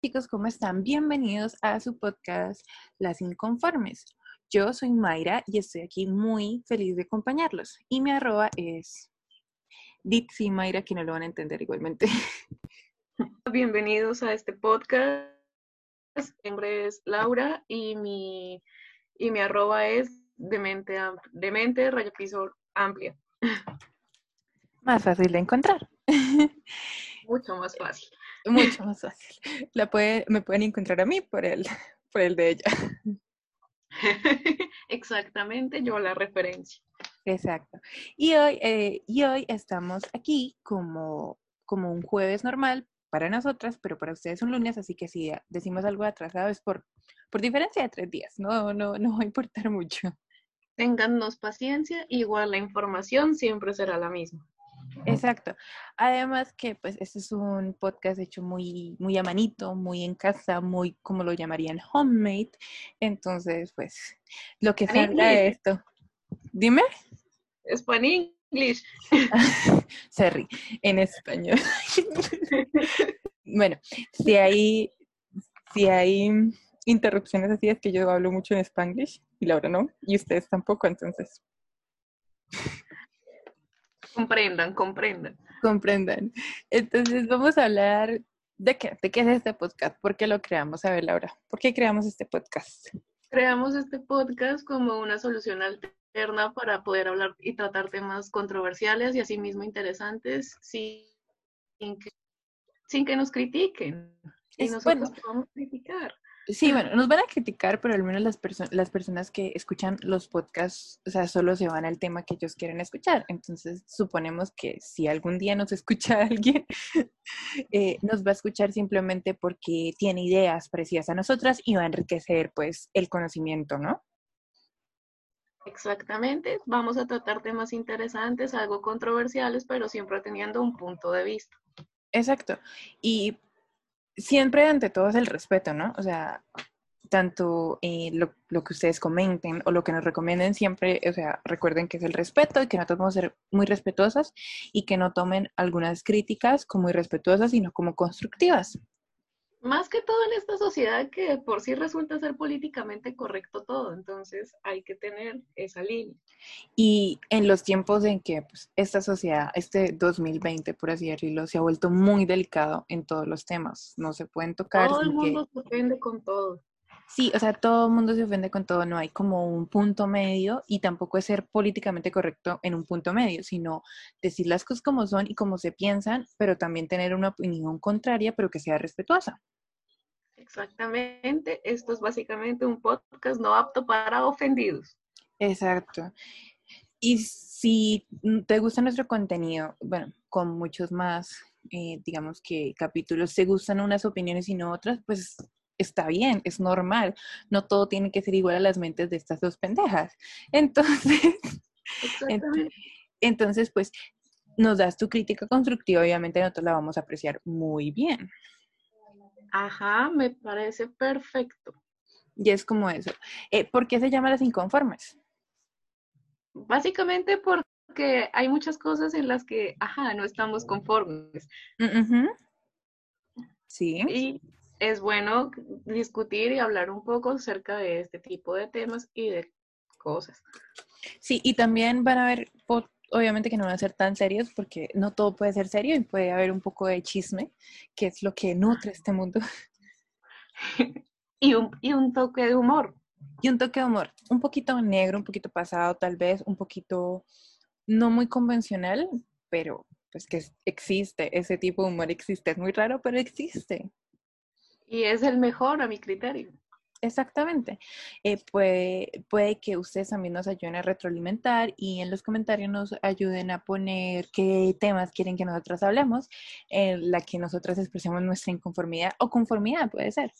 Chicos, ¿cómo están? Bienvenidos a su podcast Las Inconformes. Yo soy Mayra y estoy aquí muy feliz de acompañarlos. Y mi arroba es Dixie Mayra, que no lo van a entender igualmente. Bienvenidos a este podcast. Mi nombre es Laura y mi, y mi arroba es demente, demente rayo piso amplia. Más fácil de encontrar. Mucho más fácil. Mucho más fácil. La puede, me pueden encontrar a mí por el, por el de ella. Exactamente, yo la referencia. Exacto. Y hoy, eh, y hoy estamos aquí como, como un jueves normal para nosotras, pero para ustedes un lunes, así que si decimos algo atrasado es por, por diferencia de tres días, no, no, no va a importar mucho. Téngannos paciencia, igual la información siempre será la misma. Exacto. Además que pues este es un podcast hecho muy, muy a manito, muy en casa, muy como lo llamarían homemade. Entonces, pues, lo que salga de esto. Dime. Spanish English. Sorry, en español. bueno, si hay, si hay interrupciones así es que yo hablo mucho en spanglish y Laura no, y ustedes tampoco, entonces. Comprendan, comprendan. Comprendan. Entonces vamos a hablar de qué, de qué es este podcast, por qué lo creamos. A ver, Laura, ¿por qué creamos este podcast? Creamos este podcast como una solución alterna para poder hablar y tratar temas controversiales y asimismo interesantes sin que, sin que nos critiquen. Y nosotros podemos criticar. Sí, bueno, nos van a criticar, pero al menos las, las personas que escuchan los podcasts, o sea, solo se van al tema que ellos quieren escuchar. Entonces, suponemos que si algún día nos escucha alguien, eh, nos va a escuchar simplemente porque tiene ideas parecidas a nosotras y va a enriquecer, pues, el conocimiento, ¿no? Exactamente. Vamos a tratar temas interesantes, algo controversiales, pero siempre teniendo un punto de vista. Exacto. Y siempre ante todo es el respeto, ¿no? O sea, tanto eh, lo, que ustedes comenten o lo que nos recomienden siempre, o sea, recuerden que es el respeto y que nosotros vamos a ser muy respetuosas y que no tomen algunas críticas como irrespetuosas, sino como constructivas más que todo en esta sociedad que por sí resulta ser políticamente correcto todo, entonces hay que tener esa línea. Y en los tiempos en que pues, esta sociedad, este 2020, por así decirlo, se ha vuelto muy delicado en todos los temas, no se pueden tocar. Todo el mundo se ofende con todo. Sí, o sea, todo el mundo se ofende con todo, no hay como un punto medio y tampoco es ser políticamente correcto en un punto medio, sino decir las cosas como son y como se piensan, pero también tener una opinión contraria, pero que sea respetuosa. Exactamente, esto es básicamente un podcast no apto para ofendidos. Exacto. Y si te gusta nuestro contenido, bueno, con muchos más, eh, digamos que capítulos, te gustan unas opiniones y no otras, pues está bien, es normal. No todo tiene que ser igual a las mentes de estas dos pendejas. Entonces, entonces, pues, nos das tu crítica constructiva, obviamente nosotros la vamos a apreciar muy bien. Ajá, me parece perfecto. Y es como eso. Eh, ¿Por qué se llama las inconformes? Básicamente porque hay muchas cosas en las que, ajá, no estamos conformes. Sí. Y es bueno discutir y hablar un poco acerca de este tipo de temas y de cosas. Sí, y también van a haber, obviamente que no van a ser tan serios porque no todo puede ser serio y puede haber un poco de chisme, que es lo que nutre este mundo. y, un, y un toque de humor. Y un toque de humor, un poquito negro, un poquito pasado tal vez, un poquito no muy convencional, pero pues que existe, ese tipo de humor existe, es muy raro, pero existe. Y es el mejor a mi criterio. Exactamente. Eh, puede, puede que ustedes también nos ayuden a retroalimentar y en los comentarios nos ayuden a poner qué temas quieren que nosotros hablemos, en la que nosotras expresemos nuestra inconformidad o conformidad, puede ser.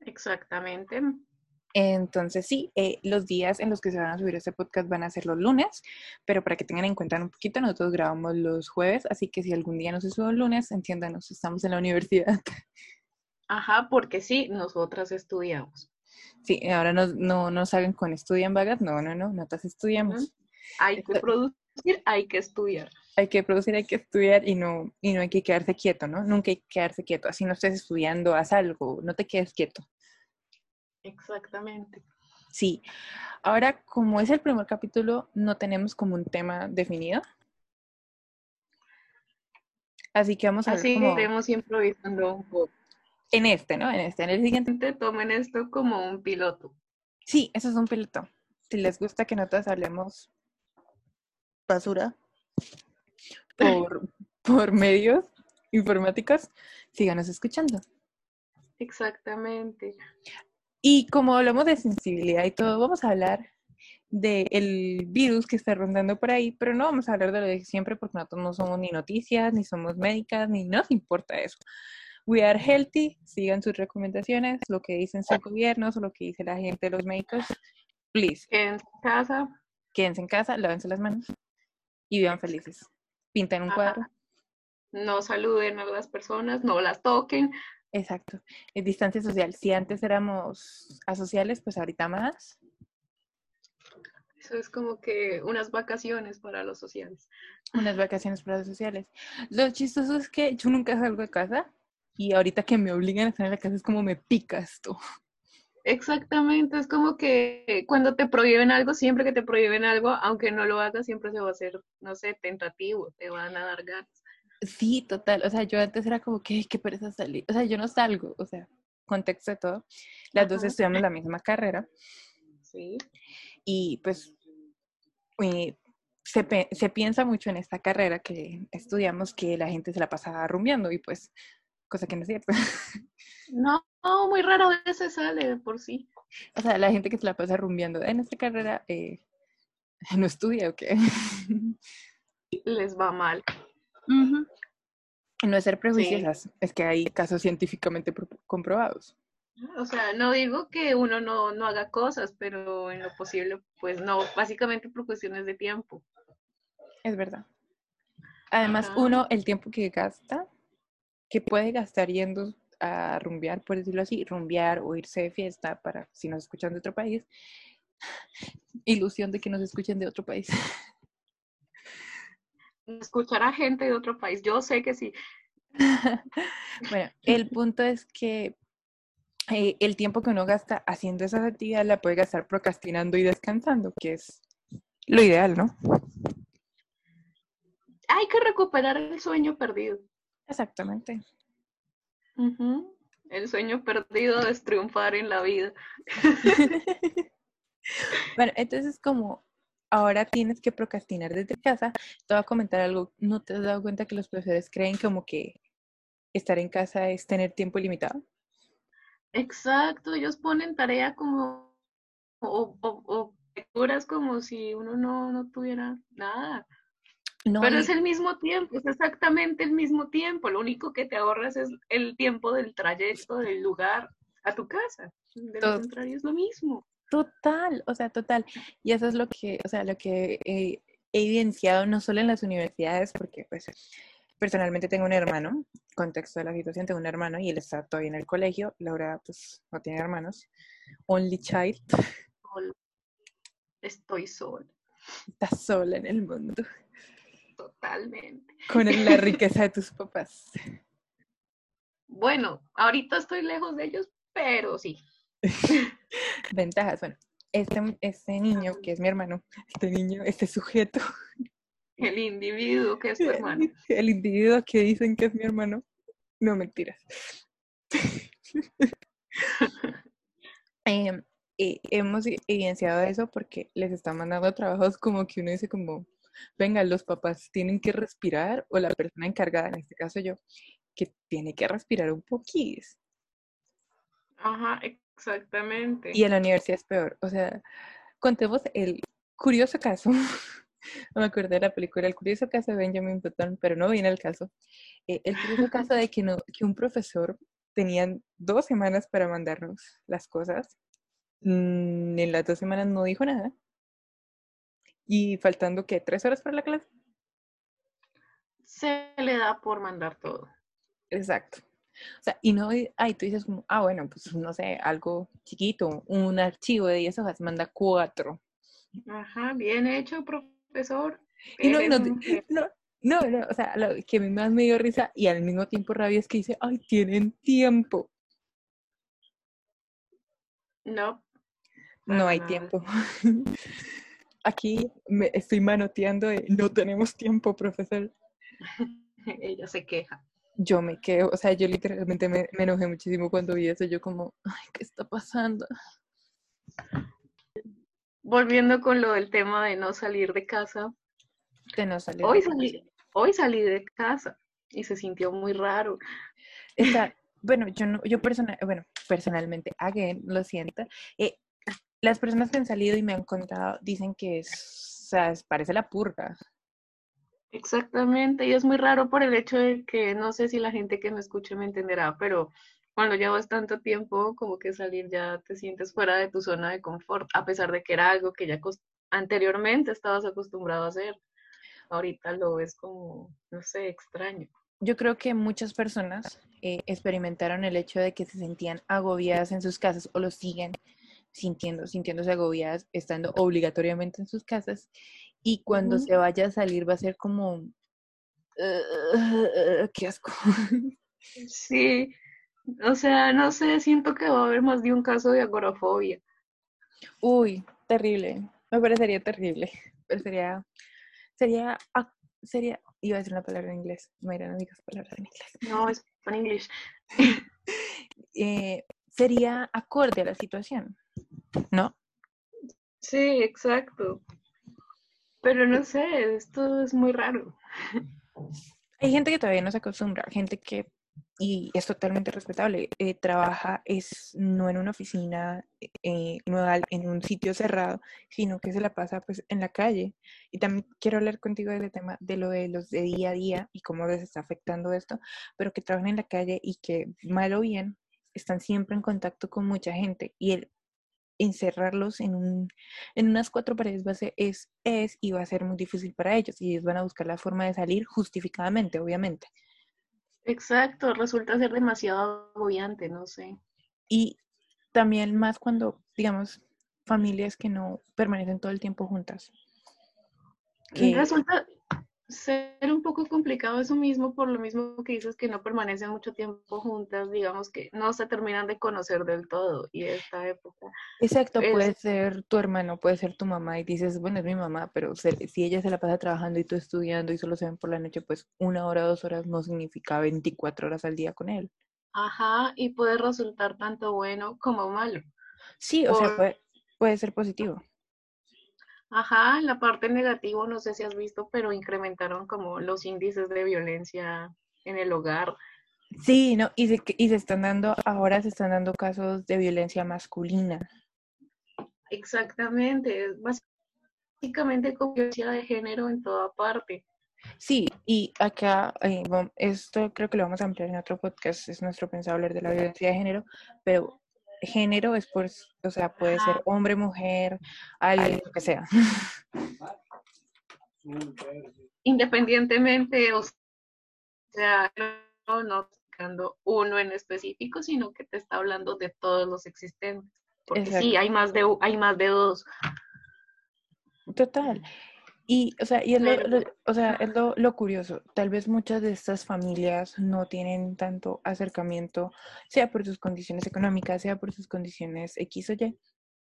Exactamente. Entonces, sí, eh, los días en los que se van a subir este podcast van a ser los lunes, pero para que tengan en cuenta un poquito, nosotros grabamos los jueves, así que si algún día no se sube el lunes, entiéndanos, estamos en la universidad. Ajá, porque sí, nosotras estudiamos. Sí, ahora no, no nos hagan con estudian vagas, no, no, no, nosotras estudiamos. Hay que producir, hay que estudiar. hay que producir, hay que estudiar y no, y no hay que quedarse quieto, ¿no? Nunca hay que quedarse quieto. Así no estés estudiando, haz algo, no te quedes quieto. Exactamente. Sí. Ahora, como es el primer capítulo, no tenemos como un tema definido. Así que vamos a Así como iremos improvisando un poco. En este, ¿no? En este, en el siguiente. Tomen esto como un piloto. Sí, eso es un piloto. Si les gusta que nosotros hablemos basura por, por medios informáticos, síganos escuchando. Exactamente. Y como hablamos de sensibilidad y todo, vamos a hablar del virus que está rondando por ahí, pero no vamos a hablar de lo de siempre porque nosotros no somos ni noticias, ni somos médicas, ni nos importa eso. We are healthy, sigan sus recomendaciones, lo que dicen sus gobiernos lo que dice la gente los médicos. Please, En casa, quédense en casa, lávense las manos y vivan felices. Pinten un Ajá. cuadro. no saluden a las personas, no las toquen. Exacto. Es distancia social. Si antes éramos asociales, pues ahorita más. Eso es como que unas vacaciones para los sociales. unas vacaciones para los sociales. Lo chistoso es que yo nunca salgo de casa y ahorita que me obligan a estar en la casa es como me pica esto. Exactamente, es como que cuando te prohíben algo, siempre que te prohíben algo, aunque no lo hagas, siempre se va a hacer, no sé, tentativo, te van a dar ganas. Sí, total. O sea, yo antes era como que, qué pereza salir. O sea, yo no salgo. O sea, contexto de todo. Las dos estudiamos la misma carrera Sí. y pues y se, se piensa mucho en esta carrera que estudiamos que la gente se la pasaba rumbeando y pues, cosa que no es cierto. No, no, muy raro vez se sale de por sí. O sea, la gente que se la pasa rumbeando en esta carrera eh, no estudia o qué. Les va mal. No es ser prejuiciosas, es que hay casos científicamente pro- comprobados. O sea, no digo que uno no, no haga cosas, pero en lo posible, pues no, básicamente por cuestiones de tiempo. Es verdad. Además, Ajá. uno, el tiempo que gasta, que puede gastar yendo a rumbear, por decirlo así, rumbear o irse de fiesta para si nos escuchan de otro país, ilusión de que nos escuchen de otro país. Escuchar a gente de otro país, yo sé que sí. Bueno, el punto es que eh, el tiempo que uno gasta haciendo esas actividades la puede gastar procrastinando y descansando, que es lo ideal, ¿no? Hay que recuperar el sueño perdido. Exactamente. El sueño perdido es triunfar en la vida. Bueno, entonces como ahora tienes que procrastinar desde casa, te voy a comentar algo. ¿No te has dado cuenta que los profesores creen como que estar en casa es tener tiempo ilimitado? Exacto, ellos ponen tarea como, o, o, o lecturas como si uno no, no tuviera nada. No, Pero es el mismo tiempo, es exactamente el mismo tiempo. Lo único que te ahorras es el tiempo del trayecto del lugar a tu casa. De lo contrario es lo mismo. Total, o sea, total. Y eso es lo que, o sea, lo que eh, he evidenciado no solo en las universidades, porque pues personalmente tengo un hermano, contexto de la situación, tengo un hermano y él está todavía en el colegio, Laura pues no tiene hermanos, only child, Estoy sola, está sola en el mundo, totalmente. con la riqueza de tus papás. Bueno, ahorita estoy lejos de ellos, pero sí. Ventajas, bueno, este, este niño que es mi hermano, este niño, este sujeto, El individuo que es tu hermano. el individuo que dicen que es mi hermano, no mentiras. Em, eh, hemos evidenciado eso porque les están mandando trabajos como que uno dice como, venga, los papás tienen que respirar o la persona encargada, en este caso yo, que tiene que respirar un poquís. Ajá, exactamente. Y en la universidad es peor. O sea, contemos el curioso caso. No me acuerdo de la película, el curioso caso de Benjamin Button, pero no viene al caso. Eh, el curioso caso de que, no, que un profesor tenía dos semanas para mandarnos las cosas. Mm, en las dos semanas no dijo nada. Y faltando que tres horas para la clase. Se le da por mandar todo. Exacto. O sea, y no, ay, tú dices como, ah, bueno, pues no sé, algo chiquito, un archivo de 10 hojas, manda cuatro. Ajá, bien hecho, profesor. Y no, no, no, No, no, o sea, lo que a mí más me dio risa y al mismo tiempo rabia es que dice, ay, tienen tiempo. No. No hay Ah. tiempo. Aquí me estoy manoteando de no tenemos tiempo, profesor. Ella se queja. Yo me quedo, o sea, yo literalmente me, me enojé muchísimo cuando vi eso. Yo como, ay, ¿qué está pasando? Volviendo con lo del tema de no salir de casa. De no salir. Hoy de casa. salí, hoy salí de casa y se sintió muy raro. Está, bueno, yo no, yo personal, bueno, personalmente, again, lo siento. eh, las personas que han salido y me han contado dicen que es, o sea, parece la purga. Exactamente, y es muy raro por el hecho de que no sé si la gente que me escuche me entenderá, pero cuando llevas tanto tiempo, como que salir ya te sientes fuera de tu zona de confort, a pesar de que era algo que ya anteriormente estabas acostumbrado a hacer. Ahorita lo ves como, no sé, extraño. Yo creo que muchas personas eh, experimentaron el hecho de que se sentían agobiadas en sus casas o lo siguen sintiendo, sintiéndose agobiadas, estando obligatoriamente en sus casas. Y cuando se vaya a salir va a ser como, "Ugh, qué asco. Sí, o sea, no sé, siento que va a haber más de un caso de agorafobia. Uy, terrible. Me parecería terrible. Pero sería, sería, ac- sería, iba a decir una palabra en inglés. Mayra, no digas palabras en inglés. No, es en inglés. Eh, sería acorde a la situación, ¿no? Sí, exacto. Pero no sé, esto es muy raro. Hay gente que todavía no se acostumbra, gente que, y es totalmente respetable, eh, trabaja es no en una oficina, eh, no en un sitio cerrado, sino que se la pasa pues en la calle. Y también quiero hablar contigo del tema de lo de los de día a día y cómo les está afectando esto, pero que trabajan en la calle y que mal o bien están siempre en contacto con mucha gente y el encerrarlos en, un, en unas cuatro paredes va a ser, es, es y va a ser muy difícil para ellos y ellos van a buscar la forma de salir justificadamente, obviamente. Exacto, resulta ser demasiado agobiante, no sé. Y también más cuando, digamos, familias que no permanecen todo el tiempo juntas. Que, Resulta ser un poco complicado eso mismo, por lo mismo que dices que no permanecen mucho tiempo juntas, digamos que no se terminan de conocer del todo y esta época. exacto, es- puede ser tu hermano, puede ser tu mamá y dices, bueno, es mi mamá, pero se- si ella se la pasa trabajando y tú estudiando y solo se ven por la noche, pues una hora, dos horas no significa 24 horas al día con él. Ajá, y puede resultar tanto bueno como malo. Sí, o sea, puede, puede ser positivo. Ajá, la parte negativa, no sé si has visto, pero incrementaron como los índices de violencia en el hogar. Sí, no, y se, y se están dando, ahora se están dando casos de violencia masculina. Exactamente, básicamente con violencia de género en toda parte. Sí, y acá, eh, esto creo que lo vamos a ampliar en otro podcast, es nuestro pensado hablar de la violencia de género, pero género es por, o sea, puede ser hombre, mujer, alguien, lo que sea. Independientemente, o sea, no, no uno en específico, sino que te está hablando de todos los existentes. Porque sí, hay más de, hay más de dos. Total. Y, o sea, y es lo, o sea, es lo, lo curioso. Tal vez muchas de estas familias no tienen tanto acercamiento, sea por sus condiciones económicas, sea por sus condiciones X o Y,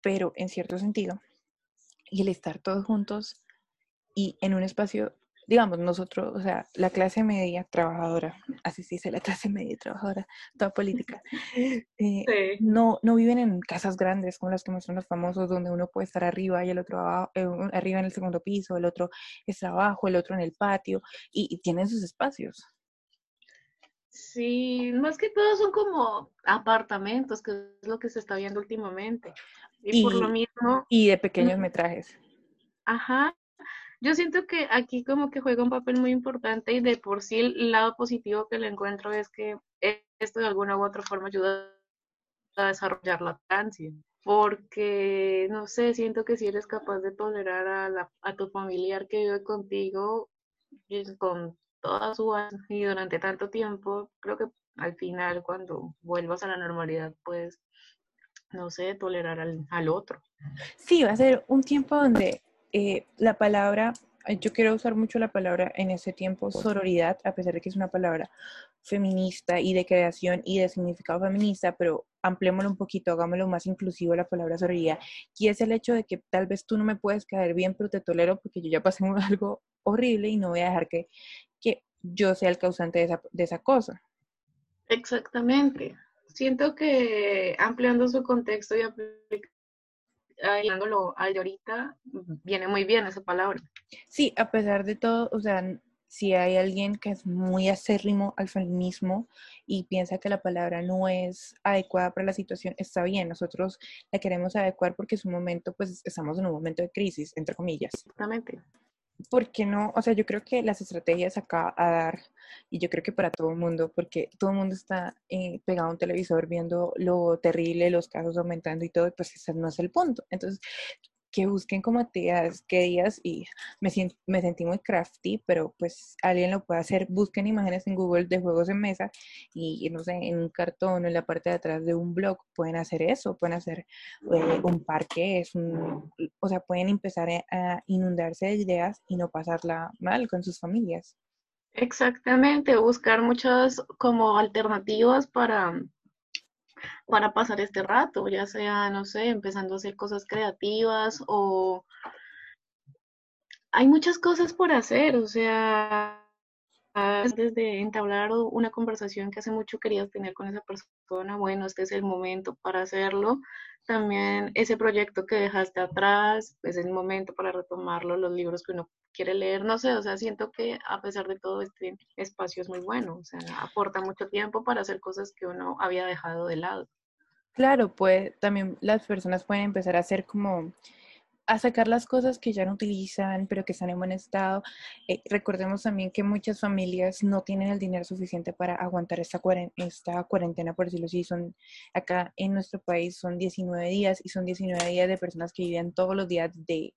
pero en cierto sentido, y el estar todos juntos y en un espacio, digamos, nosotros, o sea, la clase media trabajadora, así se dice la clase media trabajadora, toda política, eh, Sí. no, no viven en casas grandes como las que muestran los famosos, donde uno puede estar arriba y el otro abajo, eh, arriba en el segundo piso, el otro está abajo, el otro en el patio, y, y tienen sus espacios. Sí, más que todo son como apartamentos, que es lo que se está viendo últimamente. Y, por lo mismo, Y de pequeños metrajes. ajá, yo siento que aquí como que juega un papel muy importante y de por sí el lado positivo que le encuentro es que esto de alguna u otra forma ayuda a desarrollar la lactancia. Porque, no sé, siento que si eres capaz de tolerar a, la, a tu familiar que vive contigo y con toda su y durante tanto tiempo, creo que al final cuando vuelvas a la normalidad, pues, no sé, tolerar al, al otro. Sí, va a ser un tiempo donde eh, la palabra yo quiero usar mucho la palabra en ese tiempo sororidad, a pesar de que es una palabra feminista y de creación y de significado feminista, pero ampliémoslo un poquito, hagámoslo más inclusivo la palabra sororidad. Y es el hecho de que tal vez tú no me puedes caer bien, pero te tolero porque yo ya pasé algo horrible y no voy a dejar que, que yo sea el causante de esa, de esa cosa. Exactamente. Siento que ampliando su contexto y al de ahorita, viene muy bien esa palabra. Sí, a pesar de todo, o sea, si hay alguien que es muy acérrimo al feminismo y piensa que la palabra no es adecuada para la situación, está bien, nosotros la queremos adecuar porque es un momento, pues estamos en un momento de crisis, entre comillas. Exactamente. ¿Por qué no? O sea, yo creo que las estrategias acá a dar, y yo creo que para todo el mundo, porque todo el mundo está eh, pegado a un televisor viendo lo terrible, los casos aumentando y todo, pues ese no es el punto. Entonces, que busquen como actividades que días y me, me sentí muy crafty, pero pues alguien lo puede hacer. Busquen imágenes en Google de juegos en mesa y no sé, en un cartón o en la parte de atrás de un blog pueden hacer eso, pueden hacer eh, un parque, es un, o sea, pueden empezar a inundarse de ideas y no pasarla mal con sus familias. Exactamente, buscar muchas como alternativas para para pasar este rato, ya sea, no sé, empezando a hacer cosas creativas o hay muchas cosas por hacer, o sea, desde entablar una conversación que hace mucho querías tener con esa persona, bueno, este es el momento para hacerlo. También ese proyecto que dejaste atrás, pues es el momento para retomarlo, los libros que uno quiere leer, no sé, o sea, siento que a pesar de todo este espacio es muy bueno, o sea, aporta mucho tiempo para hacer cosas que uno había dejado de lado. Claro, pues también las personas pueden empezar a hacer como a sacar las cosas que ya no utilizan, pero que están en buen estado. Eh, recordemos también que muchas familias no tienen el dinero suficiente para aguantar esta, esta cuarentena, por decirlo así. Son, acá en nuestro país son 19 días y son 19 días de personas que viven todos los días de,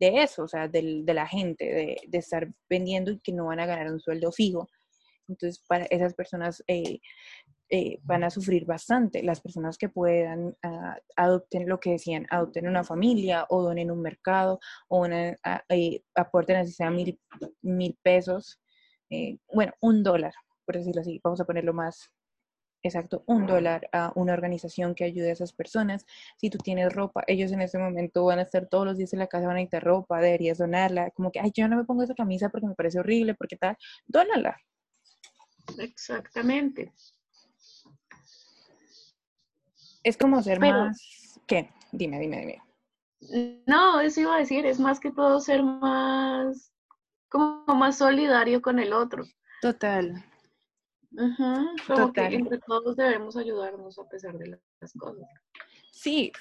de eso, o sea, de, de la gente, de, de, estar vendiendo y que no van a ganar un sueldo fijo. Entonces, para esas personas eh, eh, van a sufrir bastante. Las personas que puedan uh, adopten lo que decían, adopten una familia o donen un mercado o una, uh, aporten así sea mil, mil pesos, bueno, un dólar, por decirlo así, vamos a ponerlo más exacto, un dólar a una organización que ayude a esas personas. Si tú tienes ropa, ellos en ese momento van a estar todos los días en la casa, van a necesitar ropa, deberías donarla. Como que, ay, yo no me pongo esa camisa porque me parece horrible, porque tal, dónala. Exactamente. Es como ser más... ¿Qué? Dime, dime, dime. No, eso iba a decir, es más que todo ser más, como más solidario con el otro. Total, como que entre todos debemos ayudarnos a pesar de las cosas. Sí,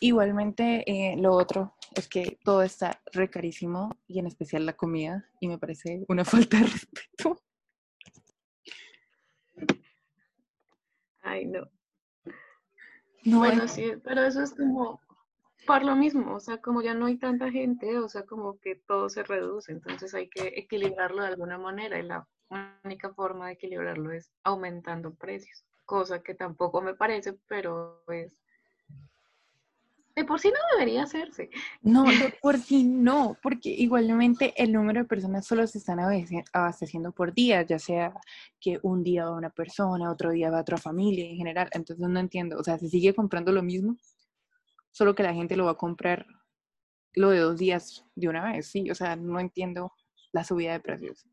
igualmente eh, lo otro es que todo está recarísimo y en especial la comida y me parece una falta de respeto. Ay, no. No bueno, sí, pero eso es como por lo mismo, o sea, como ya no hay tanta gente, o sea, como que todo se reduce, entonces hay que equilibrarlo de alguna manera y la única forma de equilibrarlo es aumentando precios, cosa que tampoco me parece, pero es... De por sí no debería hacerse. No, de por sí no, porque igualmente el número de personas solo se están abasteciendo por día, ya sea que un día va una persona, otro día va otra familia en general, entonces no entiendo, o sea, se sigue comprando lo mismo, solo que la gente lo va a comprar lo de dos días de una vez, sí, o sea, no entiendo la subida de precios.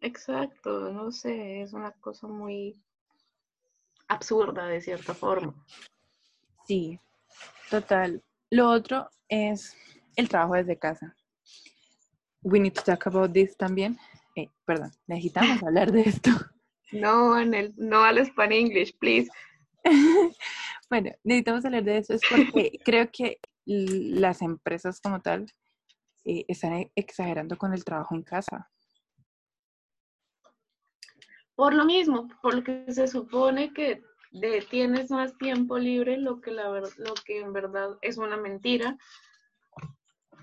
Exacto, no sé, es una cosa muy absurda de cierta forma. Sí, total. Lo otro es el trabajo desde casa. We need to talk about this también. Eh, perdón, necesitamos hablar de esto. No, en el, no al Spanish English, please. bueno, necesitamos hablar de eso es porque creo que las empresas como tal eh, están exagerando con el trabajo en casa. Por lo mismo, por lo que se supone que de, tienes más tiempo libre, lo que, la, lo que en verdad es una mentira.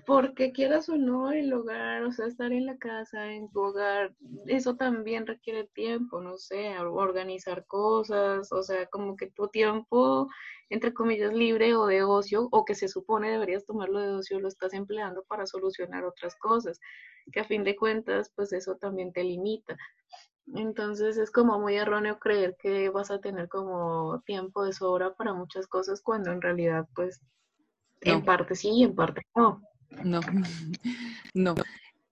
porque quieras o no, el hogar, o sea, estar en la casa, en tu hogar, eso también requiere tiempo, no sé, organizar cosas, o sea, como que tu tiempo, entre comillas, libre o de ocio, o que se supone deberías tomarlo de ocio, lo estás empleando para solucionar otras cosas, que a fin de cuentas, pues eso también te limita. Entonces es como muy erróneo creer que vas a tener como tiempo de sobra para muchas cosas cuando en realidad pues en parte sí y en parte no. No, no.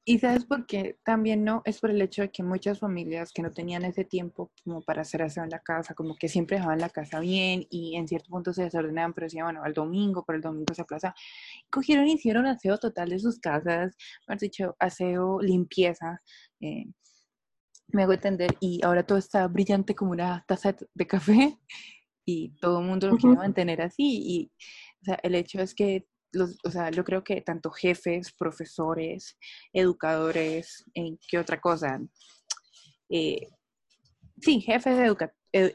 Y sabes por qué también no, es por el hecho de que muchas familias que no tenían ese tiempo como para hacer aseo en la casa, como que siempre dejaban la casa bien y en cierto punto se desordenaban, pero decían, bueno, al domingo, por el domingo se aplaza. Cogieron y hicieron aseo total de sus casas, has dicho, aseo, limpieza, eh, me hago entender, y ahora todo está brillante como una taza de café y todo el mundo lo quiere mantener así. Y o sea, el hecho es que o sea, yo creo que tanto jefes, profesores, educadores, ¿en qué otra cosa? Eh, sí, jefes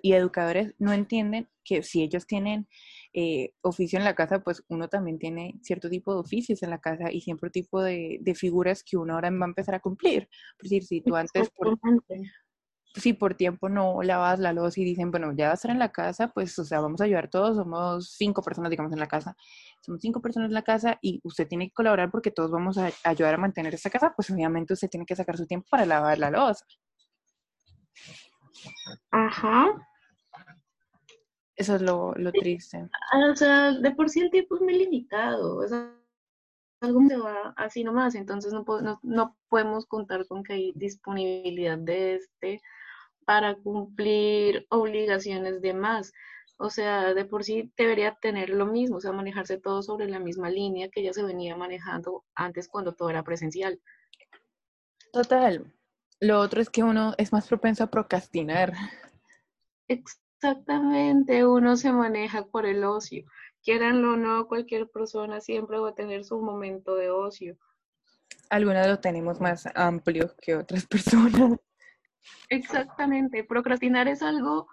y educadores no entienden que si ellos tienen eh, oficio en la casa, pues uno también tiene cierto tipo de oficios en la casa y siempre tipo de, figuras que uno ahora va a empezar a cumplir. Por decir, si tú antes por, si por tiempo no lavas la luz y dicen, bueno, ya va a estar en la casa, pues, o sea, vamos a ayudar todos, somos cinco personas, digamos, en la casa, somos cinco personas en la casa y usted tiene que colaborar porque todos vamos a ayudar a mantener esa casa, pues obviamente usted tiene que sacar su tiempo para lavar la losa. Ajá. Eso es lo, lo triste. O sea, de por sí el tiempo es muy limitado, o sea, algo se va así nomás, entonces no, no, no podemos contar con que hay disponibilidad de este para cumplir obligaciones de más. O sea, de por sí debería tener lo mismo, o sea, manejarse todo sobre la misma línea que ya se venía manejando antes cuando todo era presencial. Total. Lo otro es que uno es más propenso a procrastinar. Exactamente, uno se maneja por el ocio. Quieranlo o no, cualquier persona siempre va a tener su momento de ocio. Algunos lo tenemos más amplio que otras personas. Exactamente, procrastinar es algo...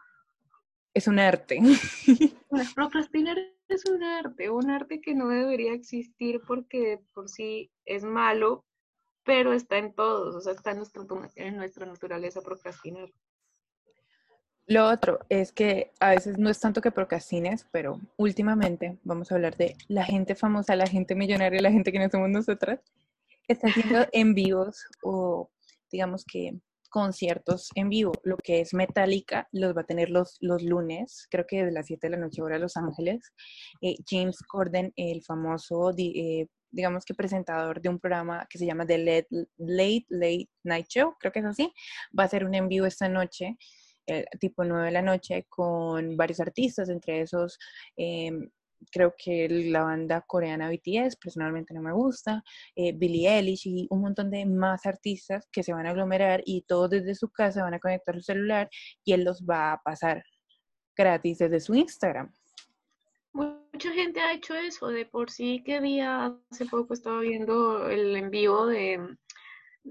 Es un arte. Procrastinar es un arte, un arte que no debería existir porque por sí es malo, pero está en todos, o sea, está en nuestra, en nuestra naturaleza procrastinar. Lo otro es que a veces no es tanto que procrastines, pero últimamente vamos a hablar de la gente famosa, la gente millonaria, la gente que no somos nosotras, está haciendo en vivos o digamos que conciertos en vivo. Lo que es Metallica los va a tener los, los lunes, creo que de las 7 de la noche hora Los Ángeles. Eh, James Corden, el famoso, eh, digamos que presentador de un programa que se llama The Late, Late Late Night Show, creo que es así, va a hacer un en vivo esta noche. Eh, tipo 9 de la noche con varios artistas, entre esos em, creo que la banda coreana BTS personalmente no me gusta, eh, Billie Eilish y un montón de más artistas que se van a aglomerar y todos desde su casa van a conectar su celular y él los va a pasar gratis desde su Instagram. Mucha gente ha hecho eso, de por sí que día hace poco estaba viendo el en vivo de,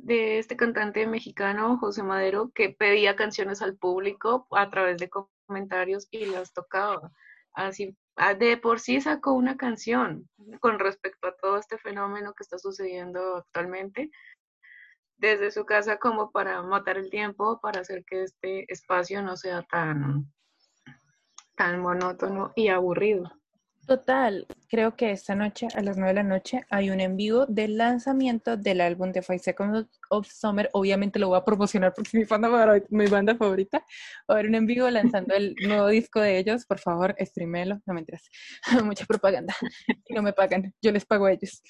de este cantante mexicano, José Madero, que pedía canciones al público a través de comentarios y las tocaba. Así Ah, de por sí sacó una canción con respecto a todo este fenómeno que está sucediendo actualmente desde su casa como para matar el tiempo, para hacer que este espacio no sea tan, tan monótono y aburrido. Total, creo que esta noche a las 9 de la noche hay un en vivo del lanzamiento del álbum de Five Seconds of Summer. Obviamente lo voy a promocionar porque es mi, banda, mi banda favorita. Va a haber un en vivo lanzando el nuevo disco de ellos. Por favor, streamelo. No me enteras. Mucha propaganda. no me pagan. Yo les pago a ellos.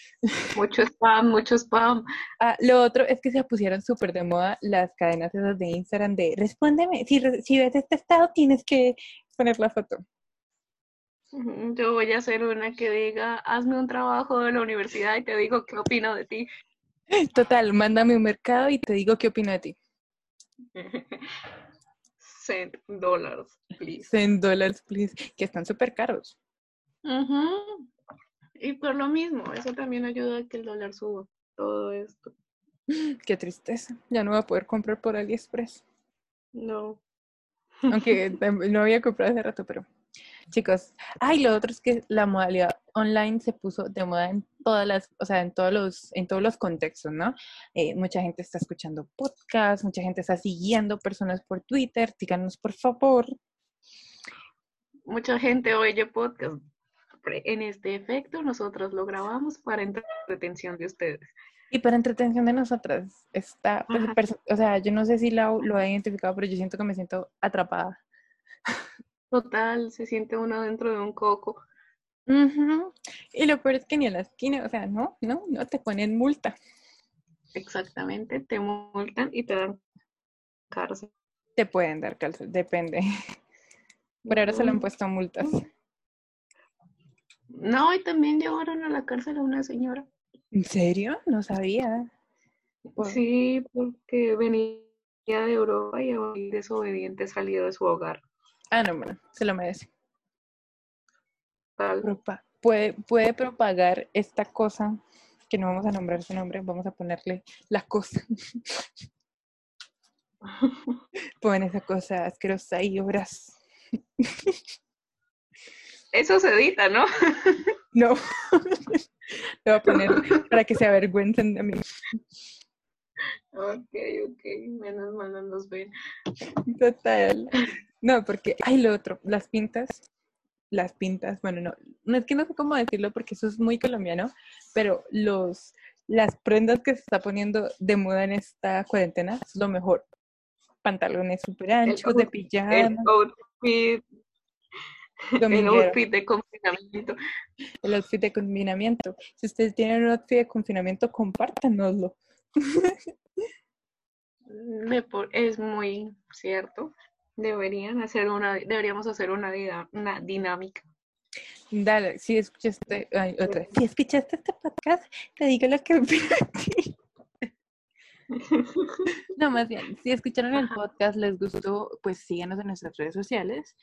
Mucho spam, mucho spam. Ah, lo otro es que se pusieron súper de moda las cadenas esas de Instagram de respóndeme. Si, si ves este estado, tienes que poner la foto. Yo voy a hacer una que diga, hazme un trabajo de la universidad y te digo qué opino de ti. Total, mándame un mercado y te digo qué opino de ti. Cent dólares, please. Cent dólares, please. Que están súper caros. Y por lo mismo, eso también ayuda a que el dólar suba. Todo esto. Qué tristeza. Ya no voy a poder comprar por AliExpress. No. Aunque no había comprado hace rato, pero Chicos, ay, lo otro es que la modalidad online se puso de moda en todas las, o sea, en todos los, en todos los contextos, ¿no? Eh, mucha gente está escuchando podcasts, mucha gente está siguiendo personas por Twitter, díganos por favor. Mucha gente oye podcast. En este efecto, nosotros lo grabamos para entretención de ustedes. Y para entretención de nosotras, está, pues, o sea, yo no sé si lo, lo he identificado, pero yo siento que me siento atrapada. Total, se siente uno dentro de un coco. Y lo peor es que ni a la esquina, o sea, no, no, no te ponen multa. Exactamente, te multan y te dan cárcel. Te pueden dar cárcel, depende. Por ahora se le han puesto multas. No, y también llevaron a la cárcel a una señora. ¿En serio? No sabía. Sí, porque venía de Europa y desobediente salido de su hogar. Ah, no, bueno, se lo merece. puede, puede propagar esta cosa, que no vamos a nombrar su nombre, vamos a ponerle la cosa. Ponen esa cosa asquerosa y obras. Eso se edita, ¿no? no. Lo voy a poner para que se avergüencen de mí. Ok, ok, menos mal no nos ven. Total. No, porque hay lo otro, las pintas, las pintas, bueno, no, no es que no sé cómo decirlo porque eso es muy colombiano, pero los, las prendas que se está poniendo de moda en esta cuarentena es lo mejor. Pantalones súper anchos, de pijama. El outfit, el outfit de confinamiento. El outfit de confinamiento. Si ustedes tienen un outfit de confinamiento, compártanoslo. es muy cierto. Deberían hacer una, deberíamos hacer una, una dinámica. Dale, si escuchaste, otra, si escuchaste este podcast, te digo lo que ti. No, más bien, si escucharon el podcast, les gustó, pues síganos en nuestras redes sociales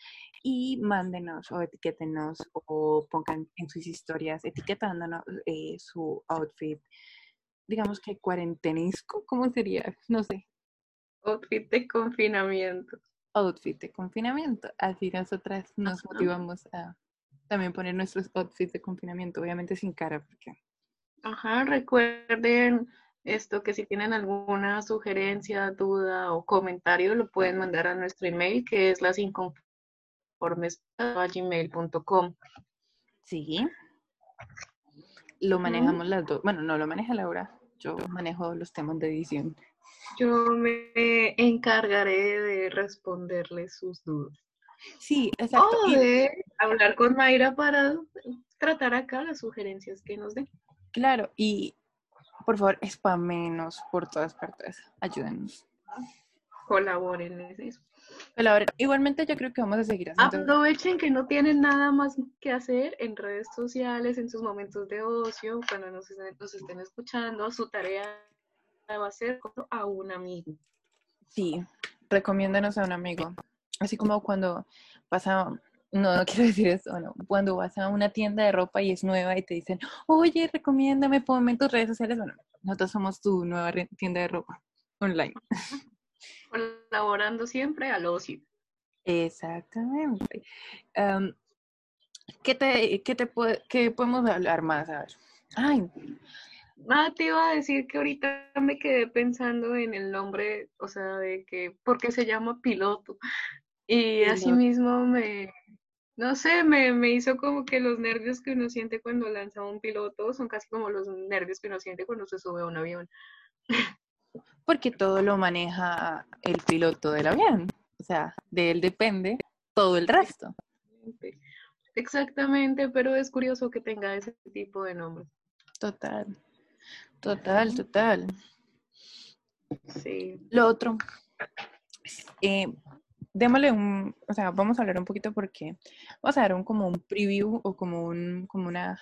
y mándenos o etiquétenos o pongan en sus historias etiquetándonos eh, su outfit, digamos que cuarentenisco, ¿cómo sería? No sé. Outfit de confinamiento outfit de confinamiento. Así nosotras nos motivamos a también poner nuestros outfits de confinamiento, obviamente sin cara, porque... Ajá, recuerden esto que si tienen alguna sugerencia, duda o comentario, lo pueden mandar a nuestro email que es lasinconformes.gmail.com. Sí. Lo manejamos las dos. Bueno, no lo maneja Laura. Yo manejo los temas de edición. Yo me encargaré de responderle sus dudas. Sí, exacto. O de hablar con Mayra para tratar acá las sugerencias que nos dé. Claro, y por favor, spamenos por todas partes. Ayúdenos. Colaboren en eso. Colaboren. Igualmente yo creo que vamos a seguir haciendo. Aprovechen que no tienen nada más que hacer en redes sociales, en sus momentos de ocio, cuando nos, nos estén escuchando, su tarea va a ser a un amigo. Sí, recomiéndanos a un amigo. Así como cuando pasa, no, no quiero decir eso, no, cuando vas a una tienda de ropa y es nueva y te dicen, oye, recomiéndame, ponme en tus redes sociales. Bueno, nosotros somos tu nueva tienda de ropa online. Colaborando siempre al ocio. Exactamente. ¿qué, te, qué, te ¿Qué podemos hablar más? A ver. Ay, Ah, te iba a decir que ahorita me quedé pensando en el nombre, o sea, de que, porque se llama piloto. Y así mismo me, no sé, me, me hizo como que los nervios que uno siente cuando lanza un piloto son casi como los nervios que uno siente cuando se sube a un avión. Porque todo lo maneja el piloto del avión. O sea, de él depende todo el resto. Exactamente, pero es curioso que tenga ese tipo de nombre. Total. Total, total. Sí. Lo otro, eh, démosle un, o sea, vamos a hablar un poquito porque vamos a dar un como un preview o como un, como una,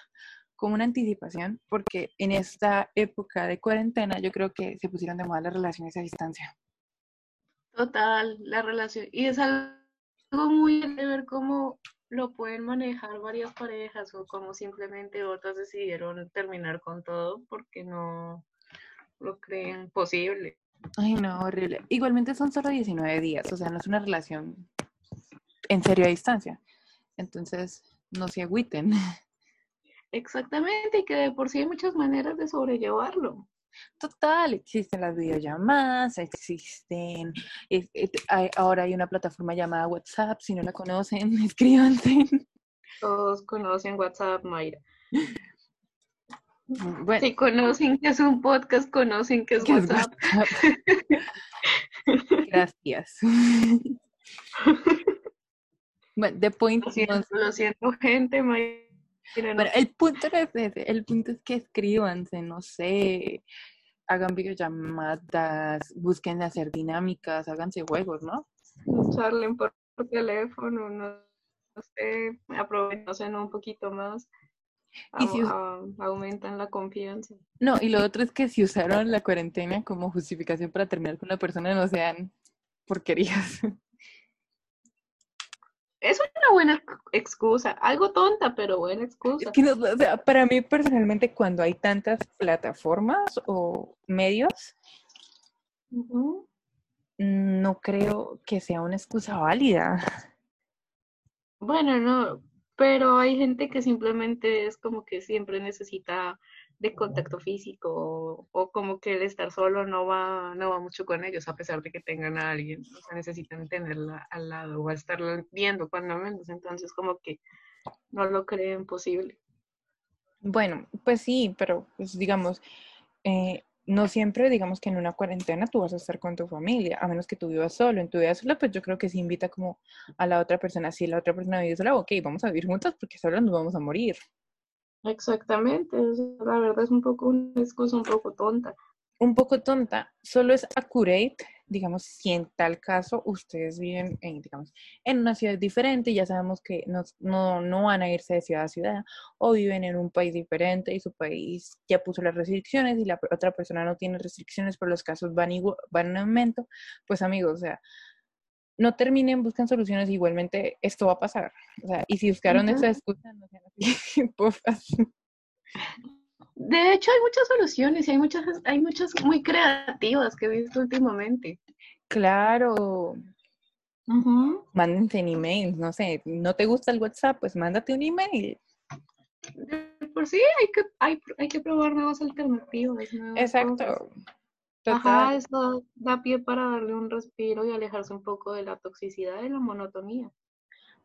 como una anticipación, porque en esta época de cuarentena yo creo que se pusieron de moda las relaciones a distancia. Total, la relación, y es algo muy de ver cómo lo pueden manejar varias parejas o como simplemente otras decidieron terminar con todo porque no lo creen posible. Ay, no, horrible. Igualmente son solo 19 días, o sea, no es una relación en serio a distancia. Entonces, no se agüiten. Exactamente, y que de por sí hay muchas maneras de sobrellevarlo. Total, existen las videollamadas, existen, es- es- hay- ahora hay una plataforma llamada WhatsApp, si no la conocen, escríbanse. Todos conocen WhatsApp, Mayra. Bueno, Si conocen que es un podcast, conocen que es ¿qué es WhatsApp. Gracias. Bueno, the point, Lo siento, no- lo siento, gente, Mayra. No bueno, el punto no es ese, el punto es que escríbanse, no sé, hagan videollamadas, busquen hacer dinámicas, háganse juegos, ¿no? charlen por, por teléfono, no, no sé, aprovechen un poquito más, Y si- a- aumentan la confianza. No, y lo otro es que si usaron la cuarentena como justificación para terminar con la persona, no sean porquerías. Es una buena excusa, algo tonta, pero buena Es excusa. que o sea, para mí personalmente cuando hay tantas plataformas o medios, Ujú. no creo que sea una excusa válida. Bueno, no, pero hay gente que simplemente es como que siempre necesita de contacto físico o, o como que el estar solo no va, no va mucho con ellos a pesar de que tengan a alguien, o sea, necesitan tenerla al lado o a estarlo viendo cuando menos, entonces como que no lo creen posible. Bueno, pues sí, pero pues digamos, eh, no siempre digamos que en una cuarentena tú vas a estar con tu familia, a menos que tú vivas solo. En tu vida sola, pues yo creo que se invita como a la otra persona. Si la otra persona vive sola, ok, vamos a vivir juntas porque solo nos vamos a morir. Exactamente, la verdad es un poco una excusa un poco tonta. un poco tonta, solo es accurate, digamos, si en tal caso ustedes viven en, digamos, en una ciudad diferente, ya sabemos que no, no, no van a irse de ciudad a ciudad, o viven en un país diferente y su país ya puso las restricciones y la otra persona no tiene restricciones, pero los casos van, igual, van en aumento, pues amigos, o sea, no terminen, buscan soluciones, igualmente esto va a pasar. O sea, y si buscaron esa excusa, no sean así. De hecho, hay muchas soluciones y hay muchas, hay muchas muy creativas que he visto últimamente. Claro, Ujú. mándense en emails, no sé, no te gusta el WhatsApp, pues mándate un email. Por sí hay que, hay, hay que probar nuevas alternativas. nuevas cosas. Ajá, eso da pie para darle un respiro y alejarse un poco de la toxicidad y la monotonía.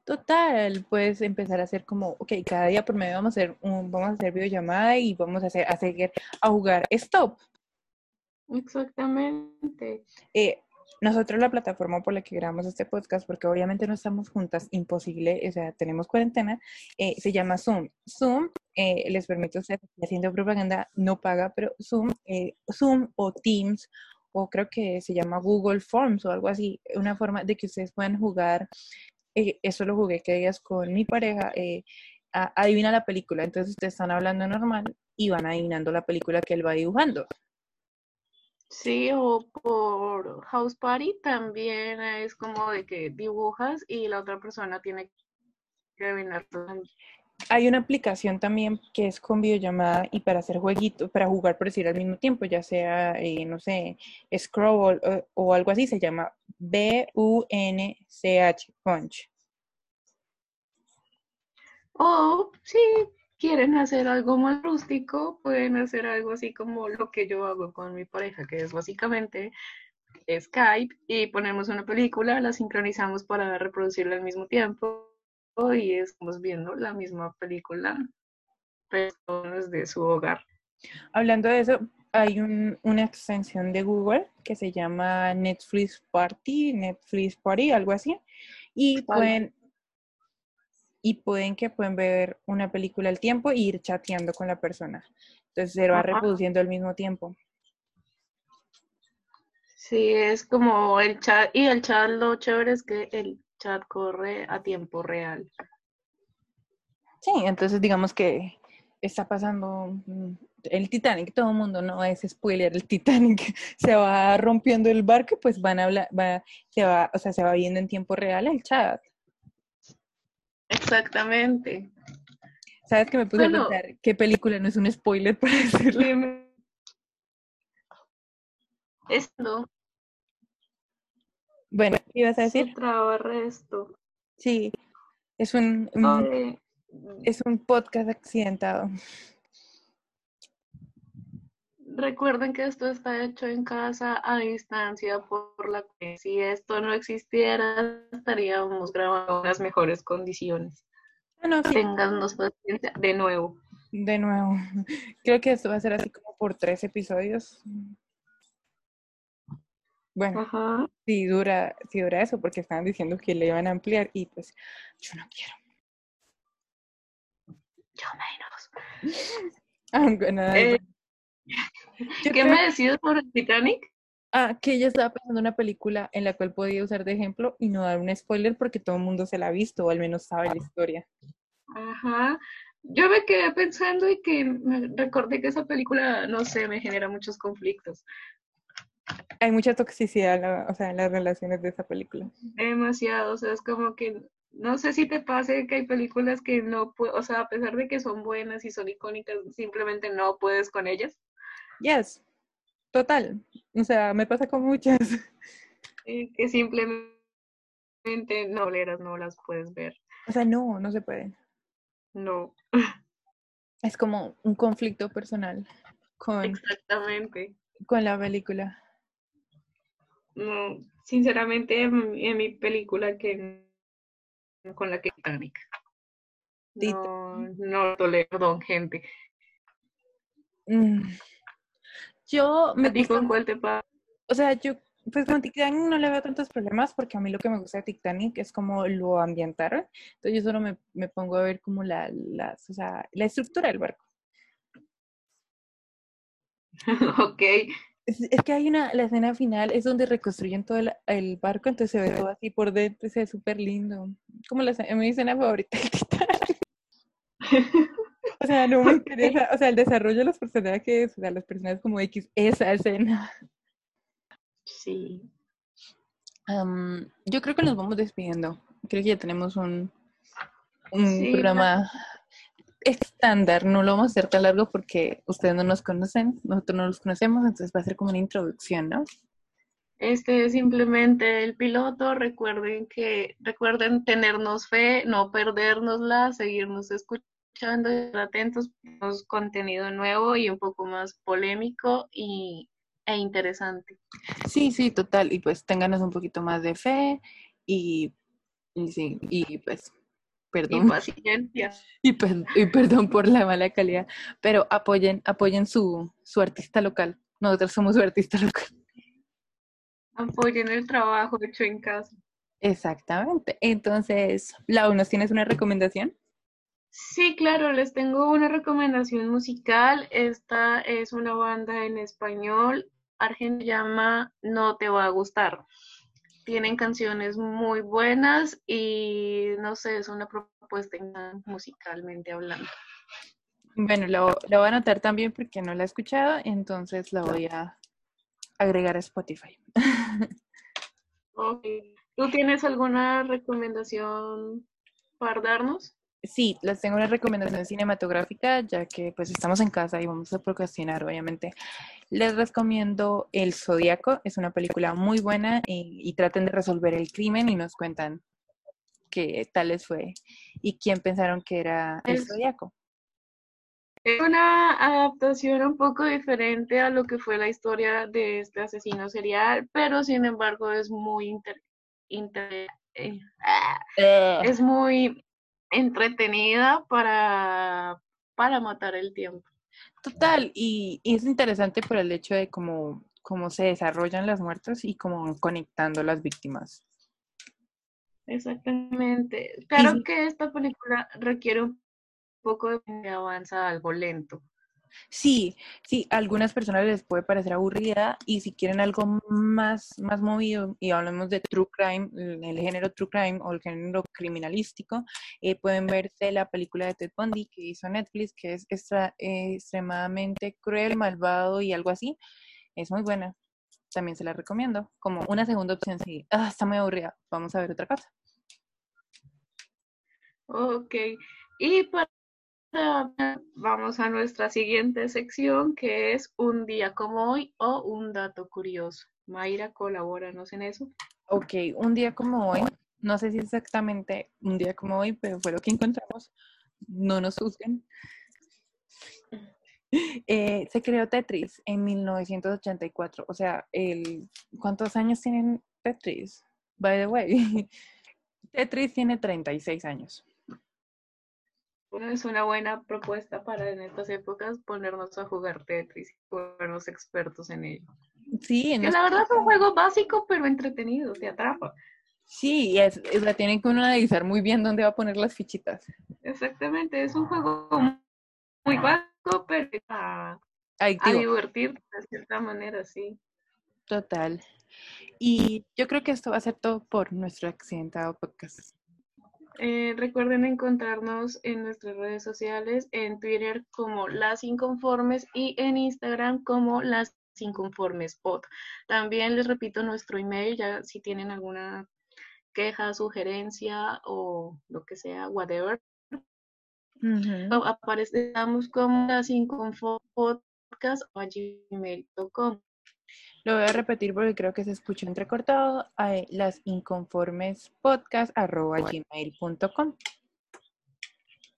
Total, puedes empezar a hacer como, ok, cada día por medio vamos a hacer un, vamos a hacer videollamada y vamos a hacer, a seguir a jugar stop. Exactamente. Eh, nosotros la plataforma por la que grabamos este podcast, porque obviamente no estamos juntas, imposible, o sea, tenemos cuarentena, eh, se llama Zoom. Zoom eh, les permite estar haciendo propaganda, no paga, pero Zoom, eh, Zoom o Teams, o creo que se llama Google Forms o algo así, una forma de que ustedes puedan jugar. eh, eso lo jugué que digas con mi pareja, eh, adivina la película, entonces ustedes están hablando normal y van adivinando la película que él va dibujando. Sí, o por House Party también es como de que dibujas y la otra persona tiene que adivinar. Hay una aplicación también que es con videollamada y para hacer jueguitos, para jugar por decir al mismo tiempo, ya sea, eh, no sé, Scrabble o, o algo así, se llama B-U-N-C-H, Punch. O si quieren hacer algo más rústico, pueden hacer algo así como lo que yo hago con mi pareja, que es básicamente Skype y ponemos una película, la sincronizamos para reproducirla al mismo tiempo y estamos viendo la misma película, pero desde su hogar. Hablando de eso, hay un- una extensión de Google que se llama Netflix Party, Netflix Party, algo así, y pueden y pueden que pueden ver una película al tiempo e ir chateando con la persona. Entonces se va Ajá. reproduciendo al mismo tiempo. Sí, es como el chat, y el chat lo chévere es que el chat corre a tiempo real. Sí, entonces digamos que está pasando mm, el Titanic, todo el mundo no es spoiler, el Titanic se va rompiendo el barco, pues van a hablar, va, se va, o sea, se va viendo en tiempo real el chat. Exactamente. ¿Sabes que me puse Bueno. a pensar qué película no es un spoiler para decirlo? Dime. Esto Bueno, ¿qué ibas a decir? traba resto. Sí. Es un, Sobre- es un podcast accidentado. Recuerden que esto está hecho en casa a distancia por la que si esto no existiera estaríamos grabando en las mejores condiciones. Ah, no, sí, Téngannos paciencia de nuevo. de nuevo. Creo que esto va a ser así como por tres episodios. Bueno, Ajá. si dura, si dura eso, porque estaban diciendo que le iban a ampliar y pues yo no quiero. Yo menos. I'm gonna die. Eh, ¿Qué creo- me decides por el Titanic? Ah, que ella estaba pensando en una película en la cual podía usar de ejemplo y no dar un spoiler porque todo el mundo se la ha visto o al menos sabe la historia. Ajá. Yo me quedé pensando y que me recordé que esa película, no sé, me genera muchos conflictos. Hay mucha toxicidad, la- o sea, en las relaciones de esa película. Demasiado, o sea, es como que no sé si te pase que hay películas que no puedo, o sea, a pesar de que son buenas y son icónicas, simplemente no puedes con ellas. Yes, total. O sea, me pasa con muchas. eh, que simplemente no no las puedes ver. O sea, no, no se puede. No, Es como un conflicto personal con, exactamente. con la película. No, sinceramente, en, mi película que con la que Titanic. Tit- No, no tolero, perdón, gente. Mm. Yo me ¿A ti con gusta, cuál te pasa? o sea, yo pues con Titanic no le veo tantos problemas porque a mí lo que me gusta de Titanic es como lo ambientaron. Entonces yo solo me, me pongo a ver como la, las, o sea, la estructura del barco. ok, Es, es que hay una, la escena final es donde reconstruyen todo el, el barco, entonces se ve todo así por dentro, se ve súper lindo. Como la, mi escena favorita del Titanic. O sea, no me interesa, o sea, el desarrollo de los personajes, o sea, los personajes como X, esa escena. sí. Am, yo creo que nos vamos despidiendo. Creo que ya tenemos un, un Sí, programa estándar. No lo vamos a hacer tan largo porque ustedes no nos conocen, nosotros no los conocemos, entonces va a ser como una introducción, ¿no? Este es simplemente el piloto. Recuerden que, recuerden tenernos fe, no perdernosla, seguirnos escuchando, estar atentos, tenemos contenido nuevo y un poco más polémico y, e interesante. Sí, sí, total. Y pues ténganos un poquito más de fe y, y sí, y pues, perdón. Y, per- y perdón por la mala calidad, pero apoyen, apoyen su, su artista local. Nosotros somos su artista local. Apoyen el trabajo hecho en casa. Exactamente. Entonces, Lau, ¿nos tienes una recomendación? Sí, claro, les tengo una recomendación musical. Esta es una banda en español. Argentina se llama No Te Va a Gustar. Tienen canciones muy buenas y no sé, es una propuesta musicalmente hablando. Bueno, la, vo- la voy a anotar también porque no la he escuchado, entonces la voy a agregar a Spotify. Ok. ¿Tú tienes alguna recomendación para darnos? Sí, les tengo una recomendación cinematográfica, ya que pues estamos en casa y vamos a procrastinar, obviamente. Les recomiendo El Zodíaco, es una película muy buena y, y traten de resolver el crimen y nos cuentan qué tal les fue y quién pensaron que era el Zodíaco. Es una adaptación un poco diferente a lo que fue la historia de este asesino serial, pero sin embargo es muy inter- inter- eh, es muy entretenida para, para matar el tiempo. Total, y, y es interesante por el hecho de cómo, cómo se desarrollan las muertes y cómo conectando las víctimas. Exactamente. Claro sí. que esta película requiere un poco de avanza algo lento. Sí, sí, a algunas personas les puede parecer aburrida y si quieren algo más, más movido y hablamos de true crime, el género true crime o el género criminalístico, eh, pueden verse la película de Ted Bundy que hizo Netflix, que es extra- eh, extremadamente cruel, malvado y algo así. Es muy buena. También se la recomiendo. Como una segunda opción, si ah, está muy aburrida, vamos a ver otra cosa. Ok. Y para vamos a nuestra siguiente sección que es un día como hoy o un dato curioso. Mayra, colabóranos en eso. Ok, un día como hoy, No sé si exactamente un día como hoy, pero fue lo que encontramos. No nos juzguen. Eh, se creó Tetris en 1984. O sea, ¿cuántos años tienen Tetris? By the way, Tetris tiene 36 años. Bueno, es una buena propuesta para en estas épocas ponernos a jugar Tetris y ponernos expertos en ello. Sí, en Que la verdad es un juego básico, pero entretenido, te atrapa. Sí, es, es, la tienen que uno analizar muy bien dónde va a poner las fichitas. Exactamente, es un juego muy básico, pero a, a divertirte de cierta manera, sí. Total. Y yo creo que esto va a ser todo por nuestro accidentado podcast. Eh, recuerden encontrarnos en nuestras redes sociales, en Twitter como Las Inconformes y en Instagram como Las Inconformes Pod. También les repito nuestro email, ya si tienen alguna queja, sugerencia o lo que sea, whatever. O Aparecemos como Las Inconformes Podcast o gmail.com. Lo voy a repetir porque creo que se escucha entrecortado. eh, las inconformes podcast arroba gmail.com.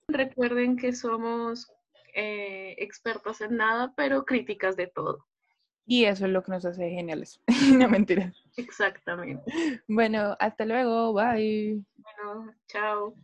Recuerden que somos eh, expertos en nada, pero críticas de todo. Y eso es lo que nos hace geniales. no mentira. Exactamente. Bueno, hasta luego. Bye. Bueno, chao.